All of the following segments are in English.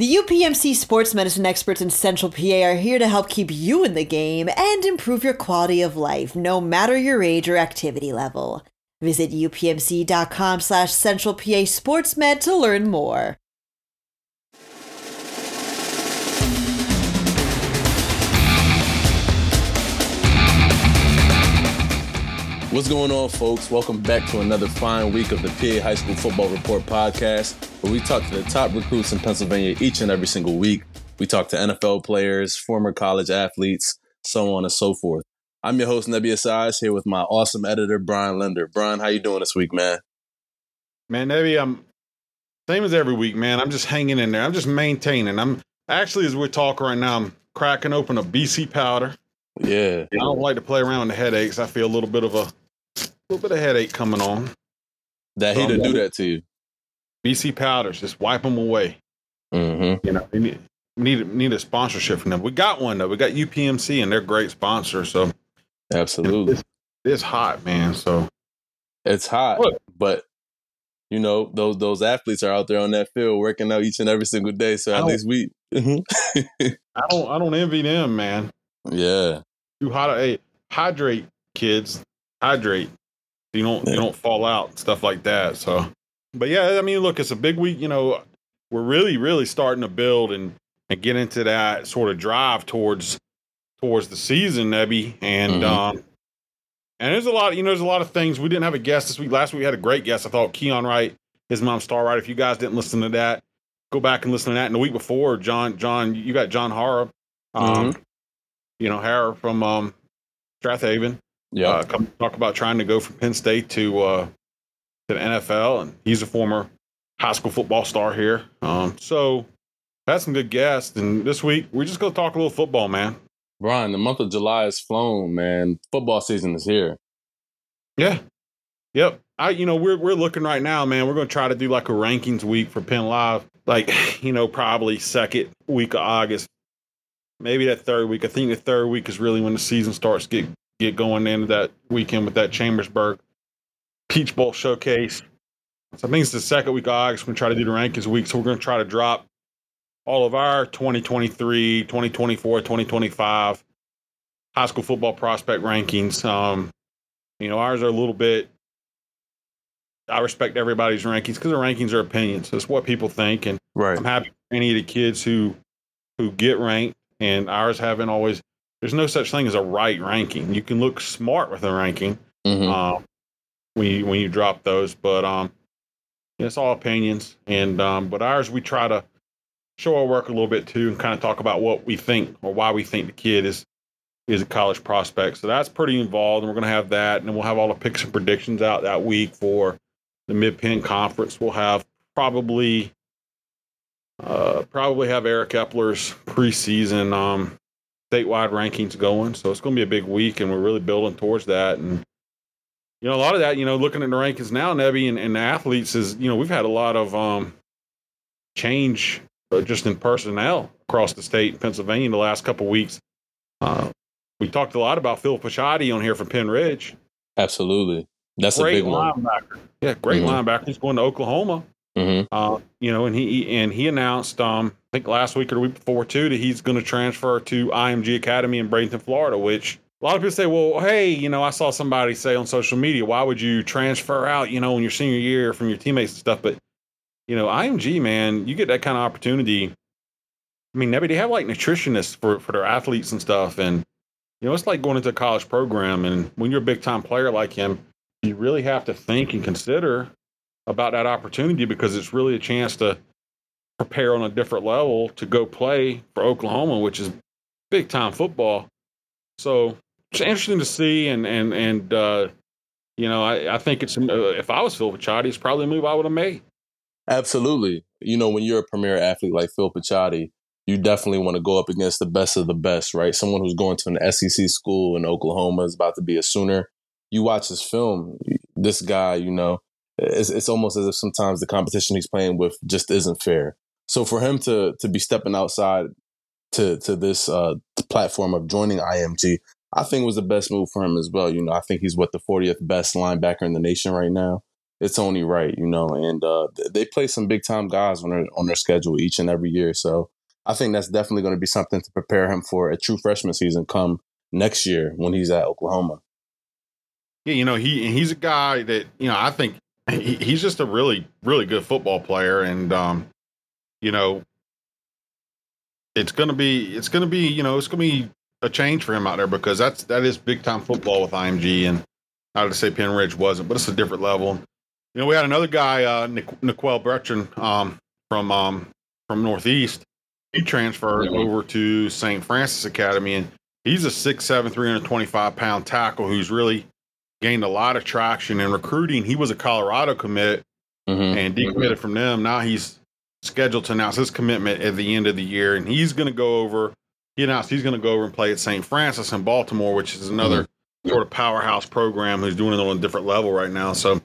The UPMC sports medicine experts in Central PA are here to help keep you in the game and improve your quality of life, no matter your age or activity level. Visit upmc.com slash central PA sportsmed to learn more. What's going on, folks? Welcome back to another fine week of the PA High School Football Report podcast, where we talk to the top recruits in Pennsylvania each and every single week. We talk to NFL players, former college athletes, so on and so forth. I'm your host, Nebia Size, here with my awesome editor, Brian Linder. Brian, how you doing this week, man? Man, Nebby, I'm same as every week, man. I'm just hanging in there. I'm just maintaining. I'm actually, as we're talking right now, I'm cracking open a BC powder. Yeah. I don't like to play around with the headaches. I feel a little bit of a little bit of headache coming on. That heater do that to you. BC powders, just wipe them away. Mm-hmm. You know, we need need need a sponsorship from them. We got one though. We got UPMC, and they're great sponsors. So absolutely, it's, it's hot, man. So it's hot, Look. but you know those those athletes are out there on that field working out each and every single day. So at least we. Mm-hmm. I don't I don't envy them, man. Yeah. Too hot. Hey, hydrate, kids. Hydrate you don't yeah. you don't fall out stuff like that. So, but yeah, I mean, look, it's a big week. You know, we're really really starting to build and and get into that sort of drive towards towards the season, Nebby, and mm-hmm. um. And there's a lot, you know, there's a lot of things. We didn't have a guest this week. Last week we had a great guest. I thought Keon Wright, his mom Star Wright. If you guys didn't listen to that, go back and listen to that. And the week before, John, John, you got John Hara, um, mm-hmm. you know, Hara from um, Strath Haven. Yeah, uh, come talk about trying to go from Penn State to uh, to the NFL, and he's a former high school football star here. Um, so had some good guests, and this week we're just gonna talk a little football, man. Brian, the month of July is flown, man. Football season is here. Yeah. Yep. I you know, we're we're looking right now, man. We're gonna try to do like a rankings week for Penn Live. Like, you know, probably second week of August. Maybe that third week. I think the third week is really when the season starts get get going into that weekend with that Chambersburg Peach Bowl showcase. So I think it's the second week of August. We're going to try to do the rankings week. So we're going to try to drop all of our 2023, 2024, 2025 high school football prospect rankings. Um, you know, ours are a little bit. I respect everybody's rankings because the rankings are opinions. It's what people think, and right. I'm happy for any of the kids who who get ranked. And ours haven't always there's no such thing as a right ranking. You can look smart with a ranking mm-hmm. um, when you when you drop those, but um, it's all opinions. And um, but ours, we try to show our work a little bit too, and kind of talk about what we think or why we think the kid is is a college prospect. So that's pretty involved, and we're going to have that, and we'll have all the picks and predictions out that week for the Mid Penn Conference. We'll have probably uh, probably have Eric Epler's preseason um, statewide rankings going. So it's going to be a big week, and we're really building towards that. And you know, a lot of that, you know, looking at the rankings now, Nebby and, and the athletes is, you know, we've had a lot of um, change uh, just in personnel across the state, Pennsylvania, in the last couple weeks. Uh, we talked a lot about Phil Picciotti on here from Pennridge. Absolutely, that's great a big linebacker. One. Yeah, great mm-hmm. linebacker. He's going to Oklahoma. Mm-hmm. Uh, you know, and he and he announced, um, I think last week or the week before too, that he's going to transfer to IMG Academy in Bradenton, Florida. Which a lot of people say, well, hey, you know, I saw somebody say on social media, why would you transfer out, you know, in your senior year from your teammates and stuff? But you know, IMG, man, you get that kind of opportunity. I mean, they have like nutritionists for for their athletes and stuff, and you know, it's like going into a college program. And when you're a big time player like him, you really have to think and consider about that opportunity because it's really a chance to prepare on a different level to go play for Oklahoma, which is big time football. So it's interesting to see, and and and uh, you know, I, I think it's if I was Phil Picciotti, it's probably a move I would have made. Absolutely, you know, when you're a premier athlete like Phil Picciotti, you definitely want to go up against the best of the best, right? Someone who's going to an SEC school in Oklahoma is about to be a Sooner. You watch his film, this guy, you know, it's, it's almost as if sometimes the competition he's playing with just isn't fair. So for him to to be stepping outside to to this uh, platform of joining IMG, I think was the best move for him as well. You know, I think he's what the 40th best linebacker in the nation right now. it's only right, you know. And uh, they play some big time guys on their on their schedule each and every year. So I think that's definitely going to be something to prepare him for a true freshman season come next year when he's at Oklahoma. Yeah, you know he he's a guy that you know I think he, he's just a really really good football player, and um, you know it's gonna be it's gonna be you know it's gonna be a change for him out there because that's that is big time football with IMG, and not to say Pennridge wasn't, but it's a different level. You know, we had another guy, uh, Naquil Betrand, um, from um, from Northeast. He transferred mm-hmm. over to St. Frances Academy, and he's a 6'7", 325 pound tackle who's really gained a lot of traction in recruiting. He was a Colorado commit mm-hmm. and decommitted mm-hmm. from them. Now he's scheduled to announce his commitment at the end of the year, and he's going to go over. He announced he's going to go over and play at St. Frances in Baltimore, which is another mm-hmm. sort of powerhouse program who's doing it on a different level right now. So,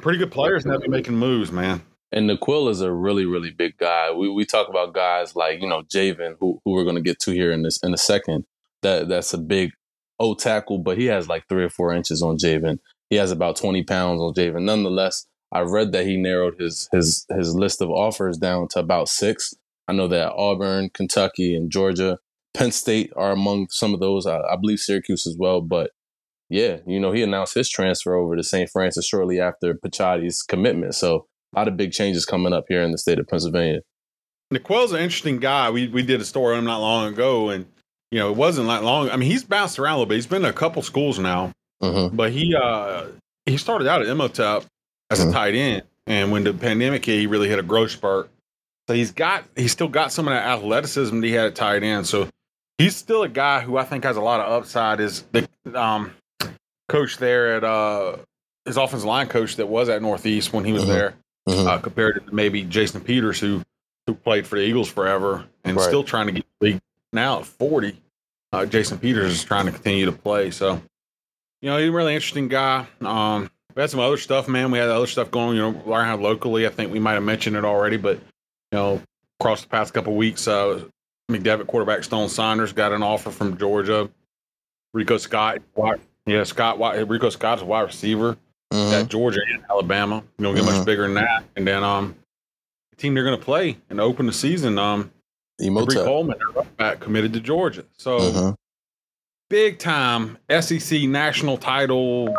pretty good players now be making moves, man. And Naquil is a really, really big guy. We we talk about guys like you know Javen, who who we're going to get to here in this in a second. That that's a big O tackle, but he has like three or four inches on Javen. He has about 20 pounds on Javen. Nonetheless, I read that he narrowed his his his list of offers down to about six. I know that Auburn, Kentucky, and Georgia, Penn State are among some of those. I, I believe Syracuse as well. But yeah, you know, he announced his transfer over to St. Frances shortly after Picciotti's commitment. So a lot of big changes coming up here in the state of Pennsylvania. Naquil's an interesting guy. We we did a story on him not long ago, and you know, it wasn't that long. I mean, he's bounced around a little bit. He's been to a couple schools now, mm-hmm. but he uh he started out at Imhotep as mm-hmm. a tight end, and when the pandemic hit, he really hit a growth spurt. So he's got he's still got some of that athleticism that he had at tight end. So he's still a guy who I think has a lot of upside. Is the um coach there at uh his offensive line coach that was at Northeast when he was mm-hmm. there, mm-hmm. uh, compared to maybe Jason Peters who who played for the Eagles forever and right. still trying to get the league now at 40, uh, Jason Peters is trying to continue to play. So, you know, he's a really interesting guy. Um, we had some other stuff, man. We had other stuff going, you know, around locally. I think we might have mentioned it already, but, you know, across the past couple weeks, uh, McDevitt quarterback Stone Saunders got an offer from Georgia. Rico Scott, yeah, Scott, Rico Scott's a wide receiver mm-hmm. at Georgia and Alabama. You don't get mm-hmm. much bigger than that. And then, um, the team they're going to play and open the season, um, Imhotep. Coleman, back committed to Georgia. So uh-huh. big time SEC national title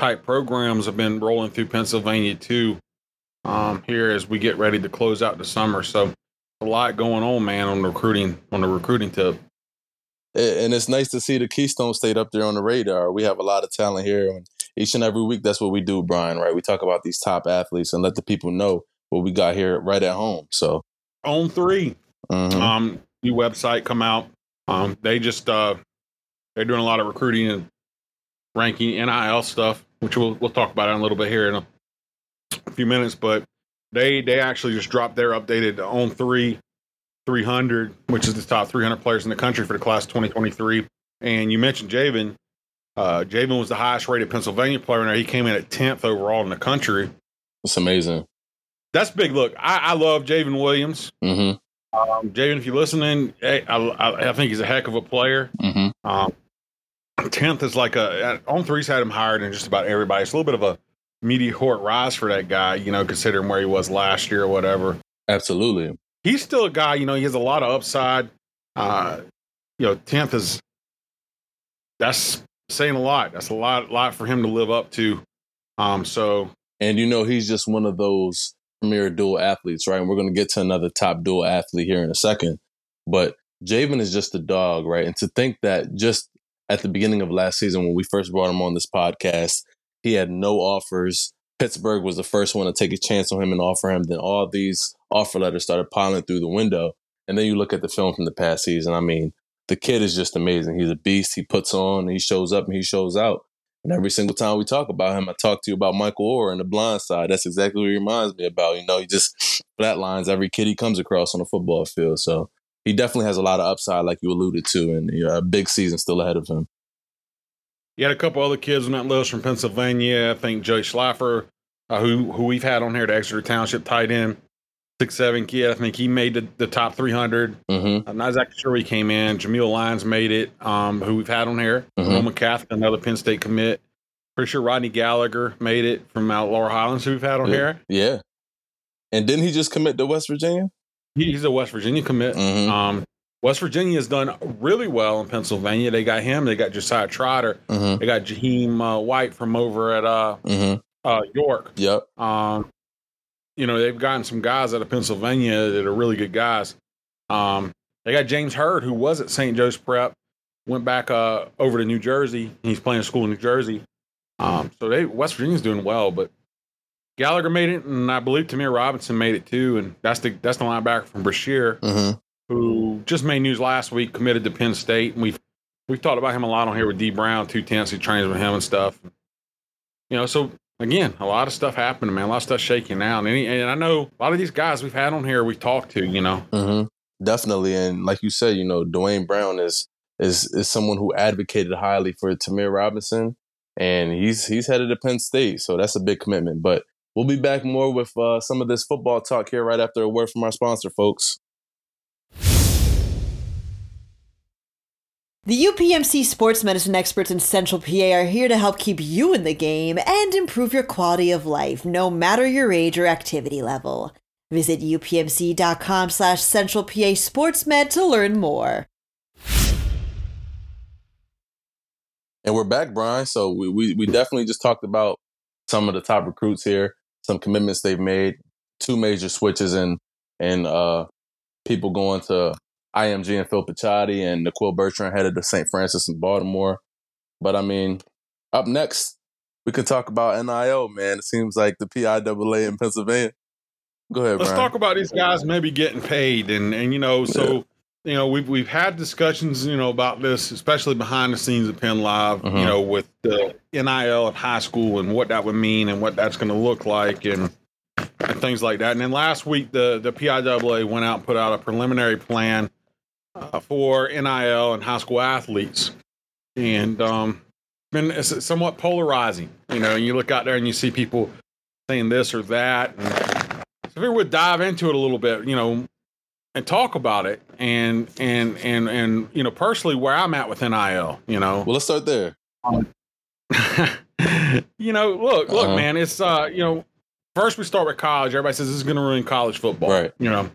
type programs have been rolling through Pennsylvania too. Um, here as we get ready to close out the summer. So a lot going on, man, on the recruiting on the recruiting tip. And it's nice to see the Keystone State up there on the radar. We have a lot of talent here, and each and every week that's what we do, Brian. Right? We talk about these top athletes and let the people know what we got here right at home. So On3, Mm-hmm. Um, new website come out. Um, they just uh, they're doing a lot of recruiting and ranking NIL stuff, which we'll we'll talk about in a little bit here in a, few minutes. But they they actually just dropped their updated On3 300, which is the top 300 players in the country for the class 2023. And you mentioned Javen. Uh, Javen was the highest rated Pennsylvania player in there. He came in at 10th overall in the country. That's amazing. That's big. Look, I, I love Javen Williams. Mm-hmm. Um, Javen, if you're listening, hey, I, I, I, think he's a heck of a player. Mm-hmm. Um, tenth is like a On3's had him higher than just about everybody. It's a little bit of a meteoric rise for that guy, you know, considering where he was last year or whatever. Absolutely, he's still a guy. You know, he has a lot of upside. Uh, you know, tenth is that's saying a lot. That's a lot, lot for him to live up to. Um, so, and you know, he's just one of those premier dual athletes, right? And we're going to get to another top dual athlete here in a second. But Javen is just a dog, right? And to think that just at the beginning of last season, when we first brought him on this podcast, he had no offers. Pittsburgh was the first one to take a chance on him and offer him. Then all these offer letters started piling through the window. And then you look at the film from the past season. I mean, the kid is just amazing. He's a beast. He puts on, he shows up, and he shows out. And every single time we talk about him, I talk to you about Michael Oher and the blind side. That's exactly what he reminds me about. You know, he just flatlines every kid he comes across on the football field. So he definitely has a lot of upside, like you alluded to, and you know, a big season still ahead of him. You had a couple other kids on that list from Pennsylvania. I think Joey Schlaffer, uh, who who we've had on here, the Exeter Township tight end, six seven kid. I think he made the, the top 300. Mm-hmm. I'm not exactly sure he came in. Jameial Lyons made it, um, who we've had on here. Mm-hmm. Roman Catholic, another Penn State commit. Pretty sure Rodney Gallagher made it from Mount Laurel Highlands, who we've had on yeah. here. Yeah. And didn't he just commit to West Virginia? He's a West Virginia commit. Mhm. Um, West Virginia has done really well in Pennsylvania. They got him. They got Josiah Trotter. Mm-hmm. They got Jaheim uh, White from over at uh, Mm-hmm. uh, York. Yep. Um, you know, they've gotten some guys out of Pennsylvania that are really good guys. Um, they got James Hurd, who was at St. Joe's Prep, went back uh, over to New Jersey. He's playing school in New Jersey. Um, so they West Virginia's doing well, but Gallagher made it, and I believe Tamir Robinson made it too. And that's the that's the linebacker from Brashear Mm-hmm. who just made news last week, committed to Penn State, and we've we've talked about him a lot on here with D Brown, two tenths, who trains with him and stuff. You know, so again, a lot of stuff happening, man. A lot of stuff shaking out, and, any, and I know a lot of these guys we've had on here, we've talked to. You know, Mm-hmm. Definitely. And like you said, you know, Dwayne Brown is is is someone who advocated highly for Tamir Robinson, and he's he's headed to Penn State, so that's a big commitment. But we'll be back more with uh, some of this football talk here right after a word from our sponsor, folks. The UPMC sports medicine experts in Central PA are here to help keep you in the game and improve your quality of life, no matter your age or activity level. Visit upmc.com slash central PA sportsmed to learn more. And we're back, Brian. So we, we we definitely just talked about some of the top recruits here, some commitments they've made, two major switches and and uh people going to IMG and Phil Picciotti and Naquil Betrand headed to St. Frances in Baltimore. But I mean, up next, we could talk about NIL, man. It seems like the PIAA in Pennsylvania. Go ahead, let's Brian. talk about these guys maybe getting paid, and and you know, so you know, we've we've had discussions, you know, about this, especially behind the scenes at Penn Live, you know, with the NIL at high school and what that would mean and what that's going to look like and and things like that. And then last week, the the PIAA went out and put out a preliminary plan uh, for NIL and high school athletes, and um, been it's somewhat polarizing. You know, and you look out there and you see people saying this or that. And so if we would dive into it a little bit, you know, and talk about it, and and and and you know, personally, where I'm at with NIL, you know, well, let's start there. you know, look, look, Uh-huh. man, it's uh, you know, first we start with college. Everybody says this is going to ruin college football, Right. You know,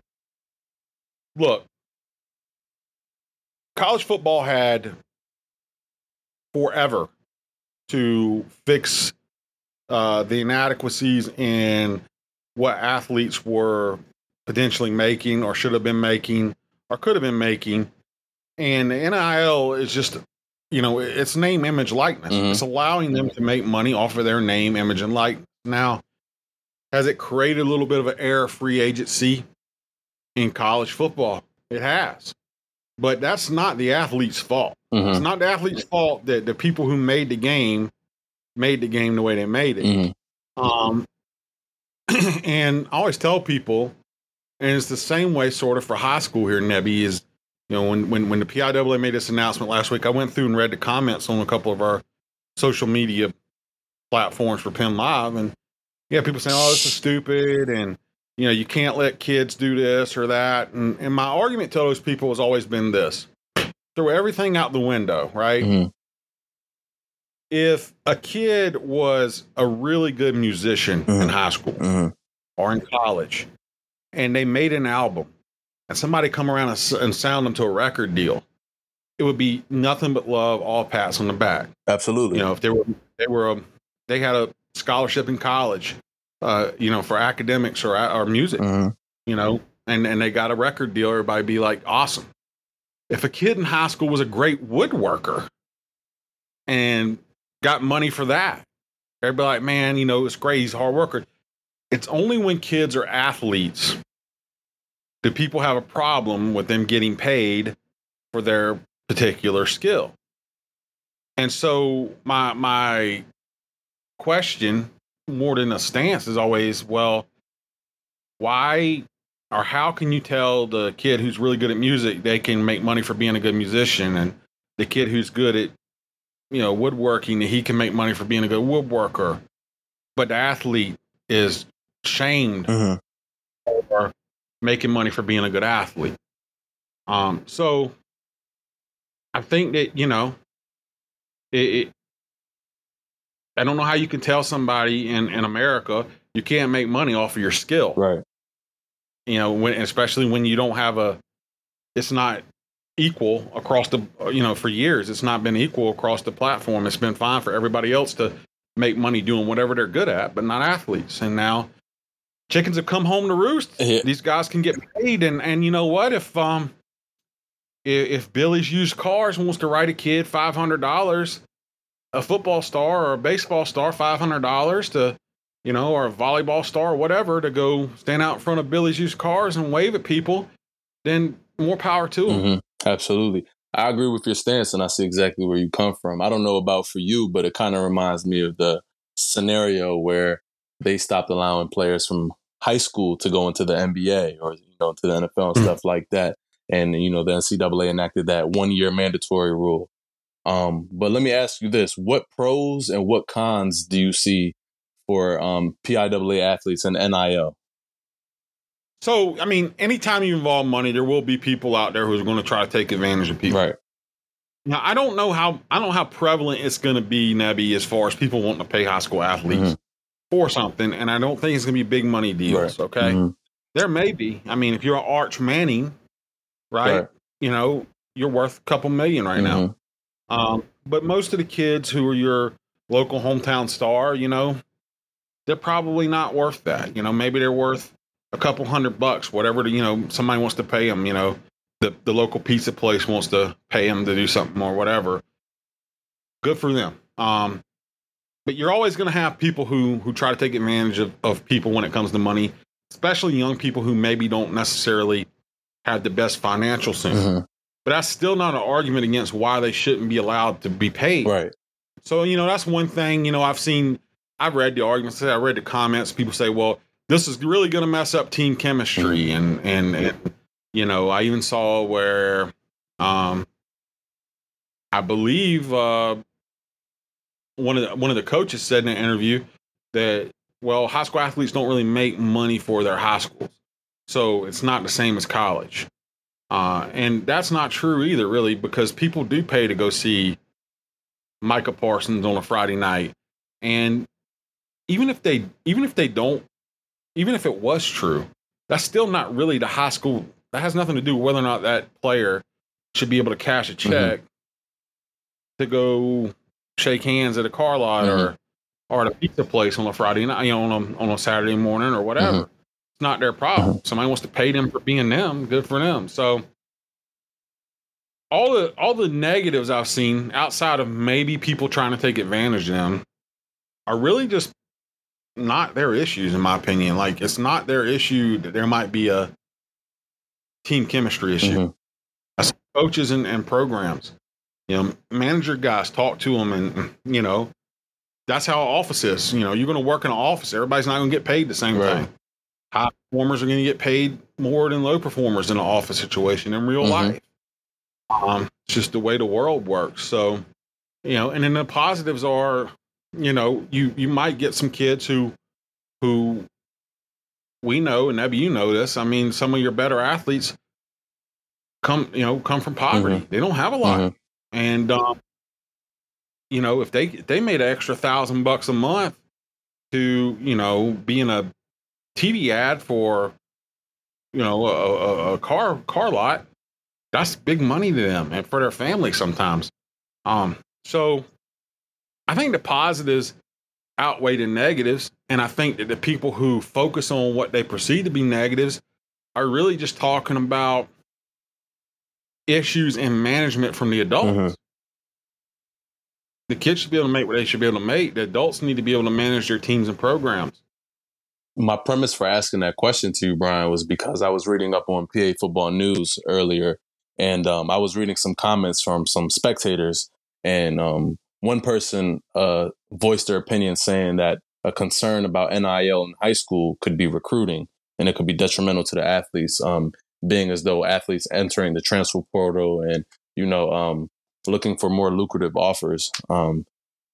look, college football had forever to fix uh, the inadequacies in what athletes were potentially making or should have been making or could have been making. And NIL is just, you know, it's name, image, likeness. Mhm. It's allowing them to make money off of their name, image, and likeness. Now, has it created a little bit of an air of free agency in college football? It has. But that's not the athlete's fault. Mhm. It's not the athlete's fault that the people who made the game made the game the way they made it. Mhm. Um, and I always tell people, and it's the same way sort of for high school here, Nebby, is you know, when when when the PIAA made this announcement last week, I went through and read the comments on a couple of our social media platforms for Penn Live, and yeah, people saying, "Oh, this is stupid," and you know, you can't let kids do this or that. And and my argument to those people has always been this: throw everything out the window, right? Mhm. If a kid was a really good musician in Mhm. high school Mhm. or in college, and they made an album, and somebody come around and, and sound them to a record deal, it would be nothing but love, all pats on the back. Absolutely. You know, if they were they were a, they had a scholarship in college, uh, you know, for academics or or music, Mhm. you know, and and they got a record deal, everybody be like, awesome. If a kid in high school was a great woodworker and got money for that, everybody like, man, you know, it's great, he's a hard worker. It's only when kids are athletes do people have a problem with them getting paid for their particular skill. And so my my question more than a stance is always, well, why or how can you tell the kid who's really good at music they can make money for being a good musician and the kid who's good at you know woodworking that he can make money for being a good woodworker but the athlete is shamed Mhm. for making money for being a good athlete um so i think that you know it, it I don't know how you can tell somebody in, in America you can't make money off of your skill. Right. You know, when especially when you don't have a it's not equal across the you know, for years it's not been equal across the platform. It's been fine for everybody else to make money doing whatever they're good at, but not athletes. And now chickens have come home to roost. Yeah. These guys can get paid and and you know what? If um if, if Billy's used cars wants to write a kid five hundred dollars, a football star or a baseball star five hundred dollars to, you know, or a volleyball star or whatever to go stand out in front of Billy's used cars and wave at people, then more power to them. Mhm. Absolutely. I agree with your stance and I see exactly where you come from. I don't know about for you, but it kind of reminds me of the scenario where they stopped allowing players from high school to go into the NBA or you know to the NFL and Mhm. stuff like that. And you know the NCAA enacted that one year mandatory rule. Um, but let me ask you this: What pros and what cons do you see for um, PIAA athletes and NIL? So I mean, anytime you involve money, there will be people out there who's going to try to take advantage of people. Right. Now, I don't know how I don't know how prevalent it's going to be, Nebby, as far as people wanting to pay high school athletes Mhm. For something, and I don't think it's going to be big money deals. Okay, Mhm. there may be. I mean, if you're an Arch Manning, right? Right. You know, you're worth a couple million right now. Mhm. Um, but most of the kids who are your local hometown star, you know, they're probably not worth that. You know, maybe they're worth a couple hundred bucks, whatever. The, you know, somebody wants to pay them. You know, the the local pizza place wants to pay them to do something or whatever. Good for them. Um, but you're always going to have people who who try to take advantage of, of people when it comes to money, especially young people who maybe don't necessarily have the best financial sense. Mhm. But that's still not an argument against why they shouldn't be allowed to be paid. Right. So, you know, that's one thing, you know, I've seen, I've read the arguments, I read the comments. People say, well, this is really going to mess up team chemistry. And, and, and, you know, I even saw where, um, I believe, uh, one of the, one of the coaches said in an interview that, well, high school athletes don't really make money for their high schools. So it's not the same as college. Uh, and that's not true either, really, because people do pay to go see Micah Parsons on a Friday night. And even if they even if they don't, even if it was true, that's still not really the high school. That has nothing to do with whether or not that player should be able to cash a check to go shake hands at a car lot or mm-hmm. or at a pizza place on a Friday night, you know, on a, on a Saturday morning or whatever. Mm-hmm. It's not their problem. Mm-hmm. Somebody wants to pay them for being them, good for them. So all the all the negatives I've seen outside of maybe people trying to take advantage of them are really just not their issues in my opinion. Like it's not their issue that there might be a team chemistry issue. Mhm. That's coaches and, and programs. You know, manager guys talk to them and you know, that's how office is. You know, you're gonna work in an office, everybody's not gonna get paid the same Right. thing. High performers are gonna get paid more than low performers in an office situation in real Mhm. life. Um, it's just the way the world works. So, you know, and then the positives are, you know, you you might get some kids who who we know, and maybe you know this. I mean, some of your better athletes come, you know, come from poverty. They don't have a lot, Mhm. And um, you know, if they if they made an extra thousand bucks a month to, you know, be in a TV ad for, you know, a, a, a car car lot, that's big money to them and for their family sometimes. Um, so I think the positives outweigh the negatives, and I think that the people who focus on what they perceive to be negatives are really just talking about issues in management from the adults. Mhm. The kids should be able to make what they should be able to make. The adults need to be able to manage their teams and programs. my premise for asking that question to you, Brian, was because I was reading up on PA football news earlier, and um, I was reading some comments from some spectators, and um, one person uh, voiced their opinion saying that a concern about NIL in high school could be recruiting, and it could be detrimental to the athletes, um, being as though athletes entering the transfer portal and you know um, looking for more lucrative offers. Um,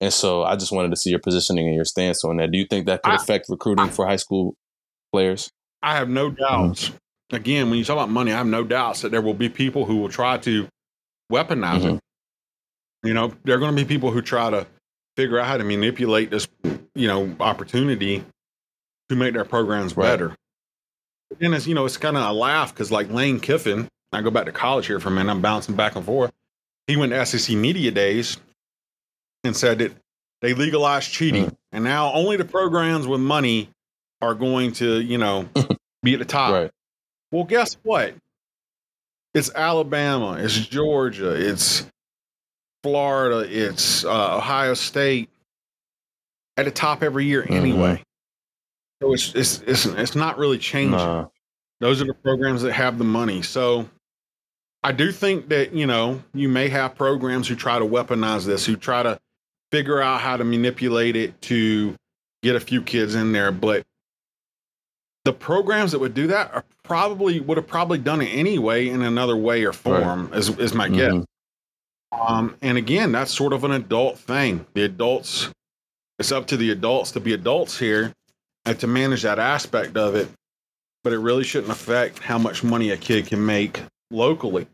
and so I just wanted to see your positioning and your stance on that. Do you think that could I- affect recruiting for high school players? I have no doubts. Again, when you talk about money, I have no doubts that there will be people who will try to weaponize it. You know, there are going to be people who try to figure out how to manipulate this, you know, opportunity to make their programs Right. better. And it's you know, it's kind of a laugh because like Lane Kiffin, I go back to college here for a minute. I'm bouncing back and forth. He went to SEC media days and said that they legalized cheating, Mm. and now only the programs with money are going to, you know, be at the top. Right. Well, guess what? It's Alabama, it's Georgia, it's Florida, it's uh, Ohio State at the top every year Mhm. anyway. So it's, it's it's it's not really changing. Nah. Those are the programs that have the money. So I do think that, you know, you may have programs who try to weaponize this, who try to figure out how to manipulate it to get a few kids in there. But the programs that would do that are probably would have probably done it anyway in another way or form, is, is my guess. Mhm. Um, and again, that's sort of an adult thing. The adults, it's up to the adults to be adults here and to manage that aspect of it. But it really shouldn't affect how much money a kid can make locally.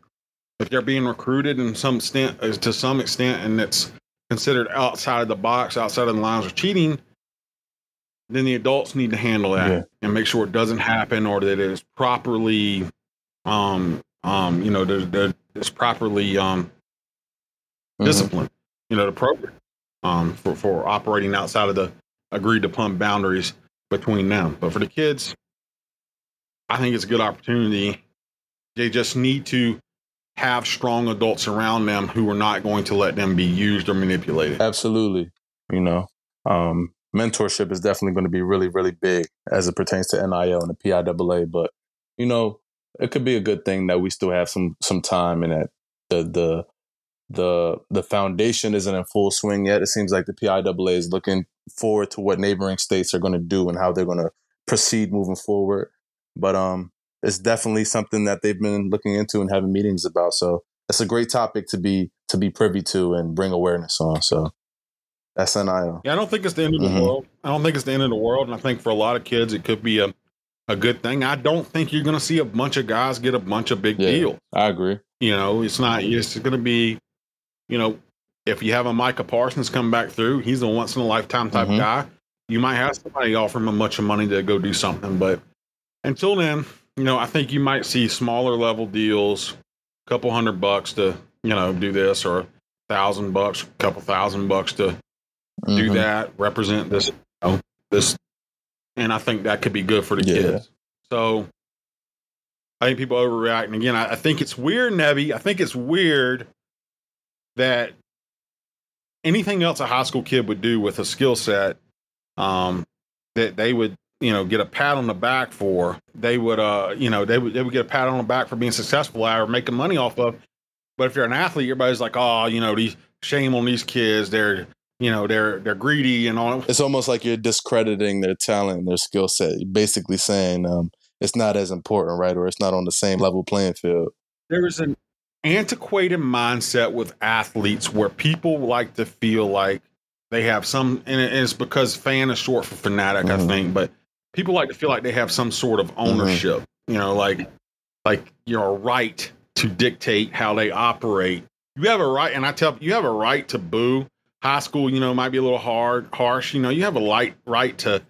If they're being recruited in some extent, uh, to some extent, and it's considered outside of the box, outside of the lines of cheating, then the adults need to handle that Yeah. and make sure it doesn't happen or that it is properly, um, um, you know, that that it's properly um, Mhm. discipline, you know, the program um, for, for operating outside of the agreed upon boundaries between them. But for the kids, I think it's a good opportunity. They just need to have strong adults around them who are not going to let them be used or manipulated. Absolutely. You know, um, mentorship is definitely going to be really, really big as it pertains to NIL and the PIAA. But you know, it could be a good thing that we still have some some time and that the the the the foundation isn't in full swing yet. It seems like the PIAA is looking forward to what neighboring states are going to do and how they're going to proceed moving forward. But um, it's definitely something that they've been looking into and having meetings about. So it's a great topic to be to be privy to and bring awareness on. So that's NIL. Yeah, I don't think it's the end of the Mhm. world. I don't think it's the end of the world. And I think for a lot of kids, it could be a, a good thing. I don't think you're going to see a bunch of guys get a bunch of big Yeah. deals. I agree. You know, it's not, it's going to be, you know, if you have a Micah Parsons come back through, he's a once in a lifetime type Mhm. guy. You might have somebody offer him a bunch of money to go do something. But until then, you know, I think you might see smaller level deals, a couple hundred bucks to, you know, do this or a thousand bucks, a couple thousand bucks to do Mhm. that, represent this, you know, this, and I think that could be good for the Yeah. kids. So I think people overreact, and again, I, I think it's weird, Nebby. I think it's weird that anything else a high school kid would do with a skill set, um, that they would, you know, get a pat on the back for. They would, uh, you know, they would they would get a pat on the back for being successful at or making money off of. But if you're an athlete, everybody's like, oh, you know, these shame on these kids. They're you know they're they're greedy and all. It's almost like you're discrediting their talent and their skill set. You're basically saying um, it's not as important, right? Or it's not on the same level playing field. There is an antiquated mindset with athletes where people like to feel like they have some, and it's because fan is short for fanatic, I Mhm. think, but people like to feel like they have some sort of ownership. You know, like like you're right to dictate how they operate. You have a right, and I tell you have a right to boo. High school, you know, might be a little hard, harsh. You know, you have a light right to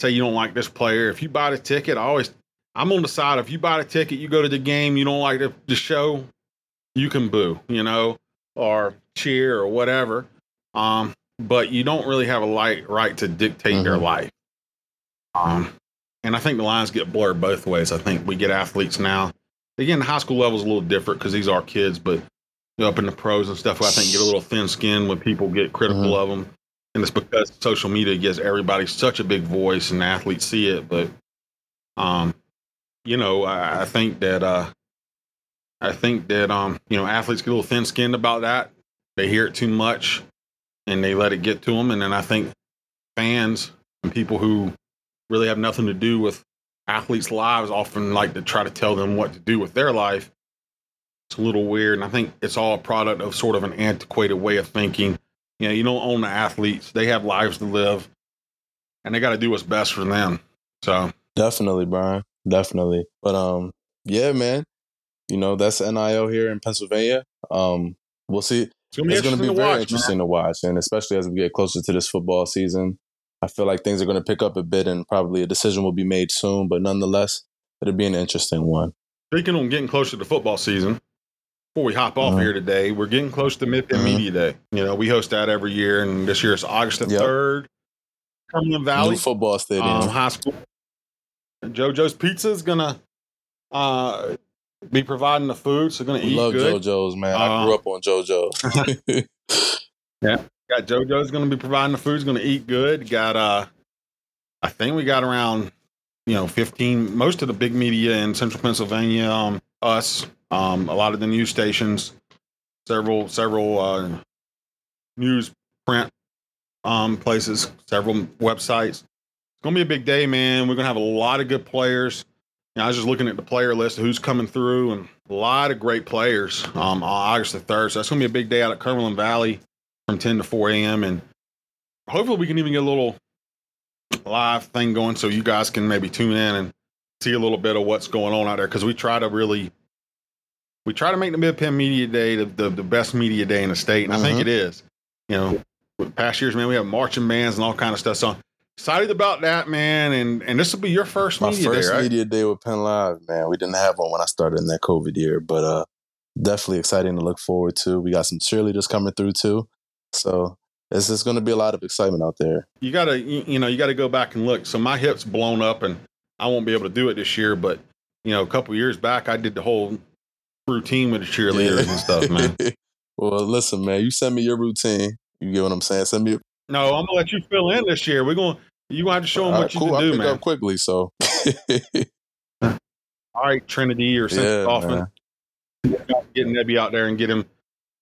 say you don't like this player. If you buy the ticket, I always I'm on the side. If you buy the ticket, you go to the game, you don't like the, the show, you can boo, you know, or cheer or whatever. Um, but you don't really have a light right to dictate their Mhm. life. Um, and I think the lines get blurred both ways. I think we get athletes now. Again, the high school level is a little different because these are kids, but you know, up in the pros and stuff, I think get a little thin skinned when people get critical Mhm. of them. And it's because social media gives everybody such a big voice and athletes see it. But, um, you know, I, I think that, uh, I think that, um, you know, athletes get a little thin skinned about that. They hear it too much and they let it get to them. And then I think fans and people who really have nothing to do with athletes' lives often like to try to tell them what to do with their life. It's a little weird. And I think it's all a product of sort of an antiquated way of thinking. You know, you don't own the athletes, they have lives to live and they got to do what's best for them. So, Definitely, Brian. Definitely. But um, yeah, man. You know that's NIL here in Pennsylvania. Um, we'll see. It's gonna be, it's going to be very watch, man. interesting to watch, and especially as we get closer to this football season, I feel like things are going to pick up a bit, and probably a decision will be made soon. But nonetheless, it'll be an interesting one. Speaking of getting closer to football season, before we hop off Mhm. here today, we're getting close to Mid Penn Mhm. Media Day. You know, we host that every year, and this year it's August the Yep. third. Cumberland Valley New football stadium. um, High School. JoJo's Pizza is gonna uh, be providing the food, so gonna we eat love good. JoJo's, man. I Uh, grew up on JoJo's. Yeah, got JoJo's gonna be providing the food. Is gonna eat good. Got uh, I think we got around you know fifteen. Most of the big media in Central Pennsylvania, um, us, um, a lot of the news stations, several several uh, news print um places, several websites. It's gonna be a big day, man. We're gonna have a lot of good players. You know, I was just looking at the player list of who's coming through, and a lot of great players. Um, on August the third, so that's gonna be a big day out at Cumberland Valley from 10 to 4 a.m. And hopefully we can even get a little live thing going so you guys can maybe tune in and see a little bit of what's going on out there because we try to really we try to make the mid penn media day the, the, the best media day in the state and i think Mhm. it is you know with past years man we have marching bands and all kind of stuff so excited about that man and and this will be your first My media first day right media day with Penn Live, man. We didn't have one when I started in that COVID year, but uh, definitely exciting to look forward to. We got some cheerleaders coming through too, so it's just going to be a lot of excitement out there. you gotta you, you know you gotta go back and look so my hip's blown up and i won't be able to do it this year but you know a couple years back i did the whole routine with the cheerleaders and stuff man well, listen, man. You send me your routine. You get what I'm saying? Send me. No i'm gonna let you fill in this year we're gonna you gonna have to show them what right, you cool. I can do pick man up quickly, so all right trinity or Central yeah, Kaufman, man. get Nebby out there and get him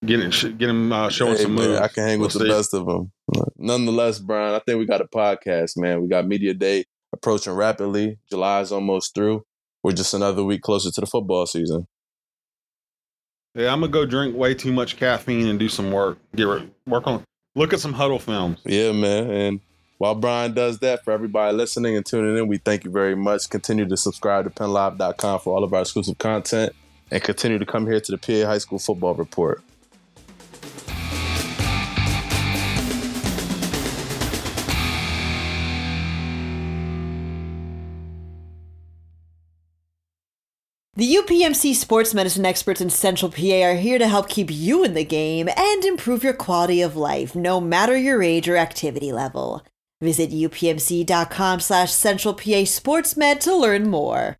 get him get him uh, showing Hey, some man, moves I can hang with We'll the see. best of them. Nonetheless, Brian, I think we got a podcast, man. We got media day approaching rapidly. July is almost through. We're just another week closer to the football season. yeah i'm gonna go drink way too much caffeine and do some work get re- work on look at some Hudl films Yeah, man. And while Brian does that, for everybody listening and tuning in, we thank you very much. Continue to subscribe to pennlive.com for all of our exclusive content and continue to come here to the PA High School Football Report. The UPMC sports medicine experts in Central PA are here to help keep you in the game and improve your quality of life, no matter your age or activity level. Visit upmc.com slash central PA sportsmed to learn more.